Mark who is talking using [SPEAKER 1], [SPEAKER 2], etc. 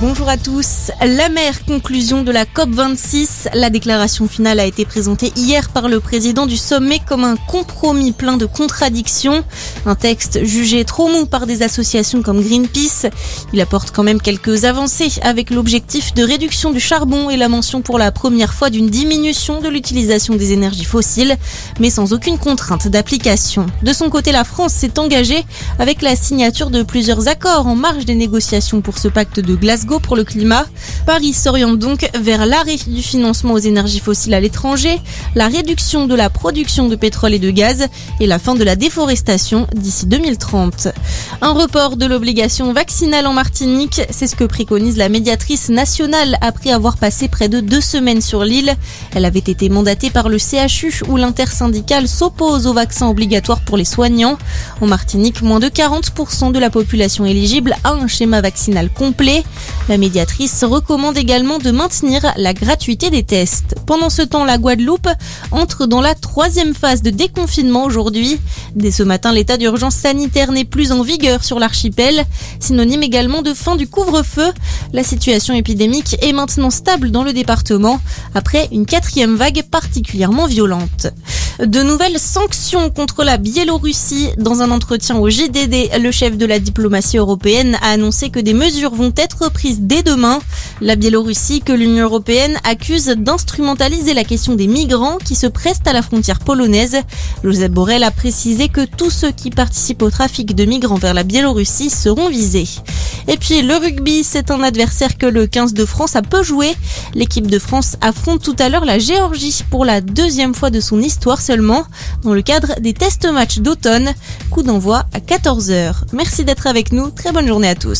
[SPEAKER 1] Bonjour à tous. La mère conclusion de la COP26. La déclaration finale a été présentée hier par le président du sommet comme un compromis plein de contradictions. Un texte jugé trop mou par des associations comme Greenpeace. Il apporte quand même quelques avancées avec l'objectif de réduction du charbon et la mention pour la première fois d'une diminution de l'utilisation des énergies fossiles, mais sans aucune contrainte d'application. De son côté, la France s'est engagée avec la signature de plusieurs accords en marge des négociations pour ce pacte de Pour le climat. Paris s'oriente donc vers l'arrêt du financement aux énergies fossiles à l'étranger, la réduction de la production de pétrole et de gaz et la fin de la déforestation d'ici 2030. Un report de l'obligation vaccinale en Martinique, c'est ce que préconise la médiatrice nationale après avoir passé près de deux semaines sur l'île. Elle avait été mandatée par le CHU où l'intersyndicale s'oppose au vaccin obligatoire pour les soignants. En Martinique, moins de 40% de la population éligible a un schéma vaccinal complet. La médiatrice recommande également de maintenir la gratuité des tests. Pendant ce temps, la Guadeloupe entre dans la troisième phase de déconfinement aujourd'hui. Dès ce matin, l'état d'urgence sanitaire n'est plus en vigueur sur l'archipel, synonyme également de fin du couvre-feu. La situation épidémique est maintenant stable dans le département après une quatrième vague particulièrement violente. De nouvelles sanctions contre la Biélorussie. Dans un entretien au JDD, le chef de la diplomatie européenne a annoncé que des mesures vont être prises dès demain. La Biélorussie, que l'Union européenne accuse d'instrumentaliser la question des migrants qui se prestent à la frontière polonaise. Joseph Borrell a précisé que tous ceux qui participent au trafic de migrants vers la Biélorussie seront visés. Et puis le rugby, c'est un adversaire que le 15 de France a peu joué. L'équipe de France affronte tout à l'heure la Géorgie pour la deuxième fois de son histoire seulement, dans le cadre des tests matchs d'automne. Coup d'envoi à 14h. Merci d'être avec nous, très bonne journée à tous.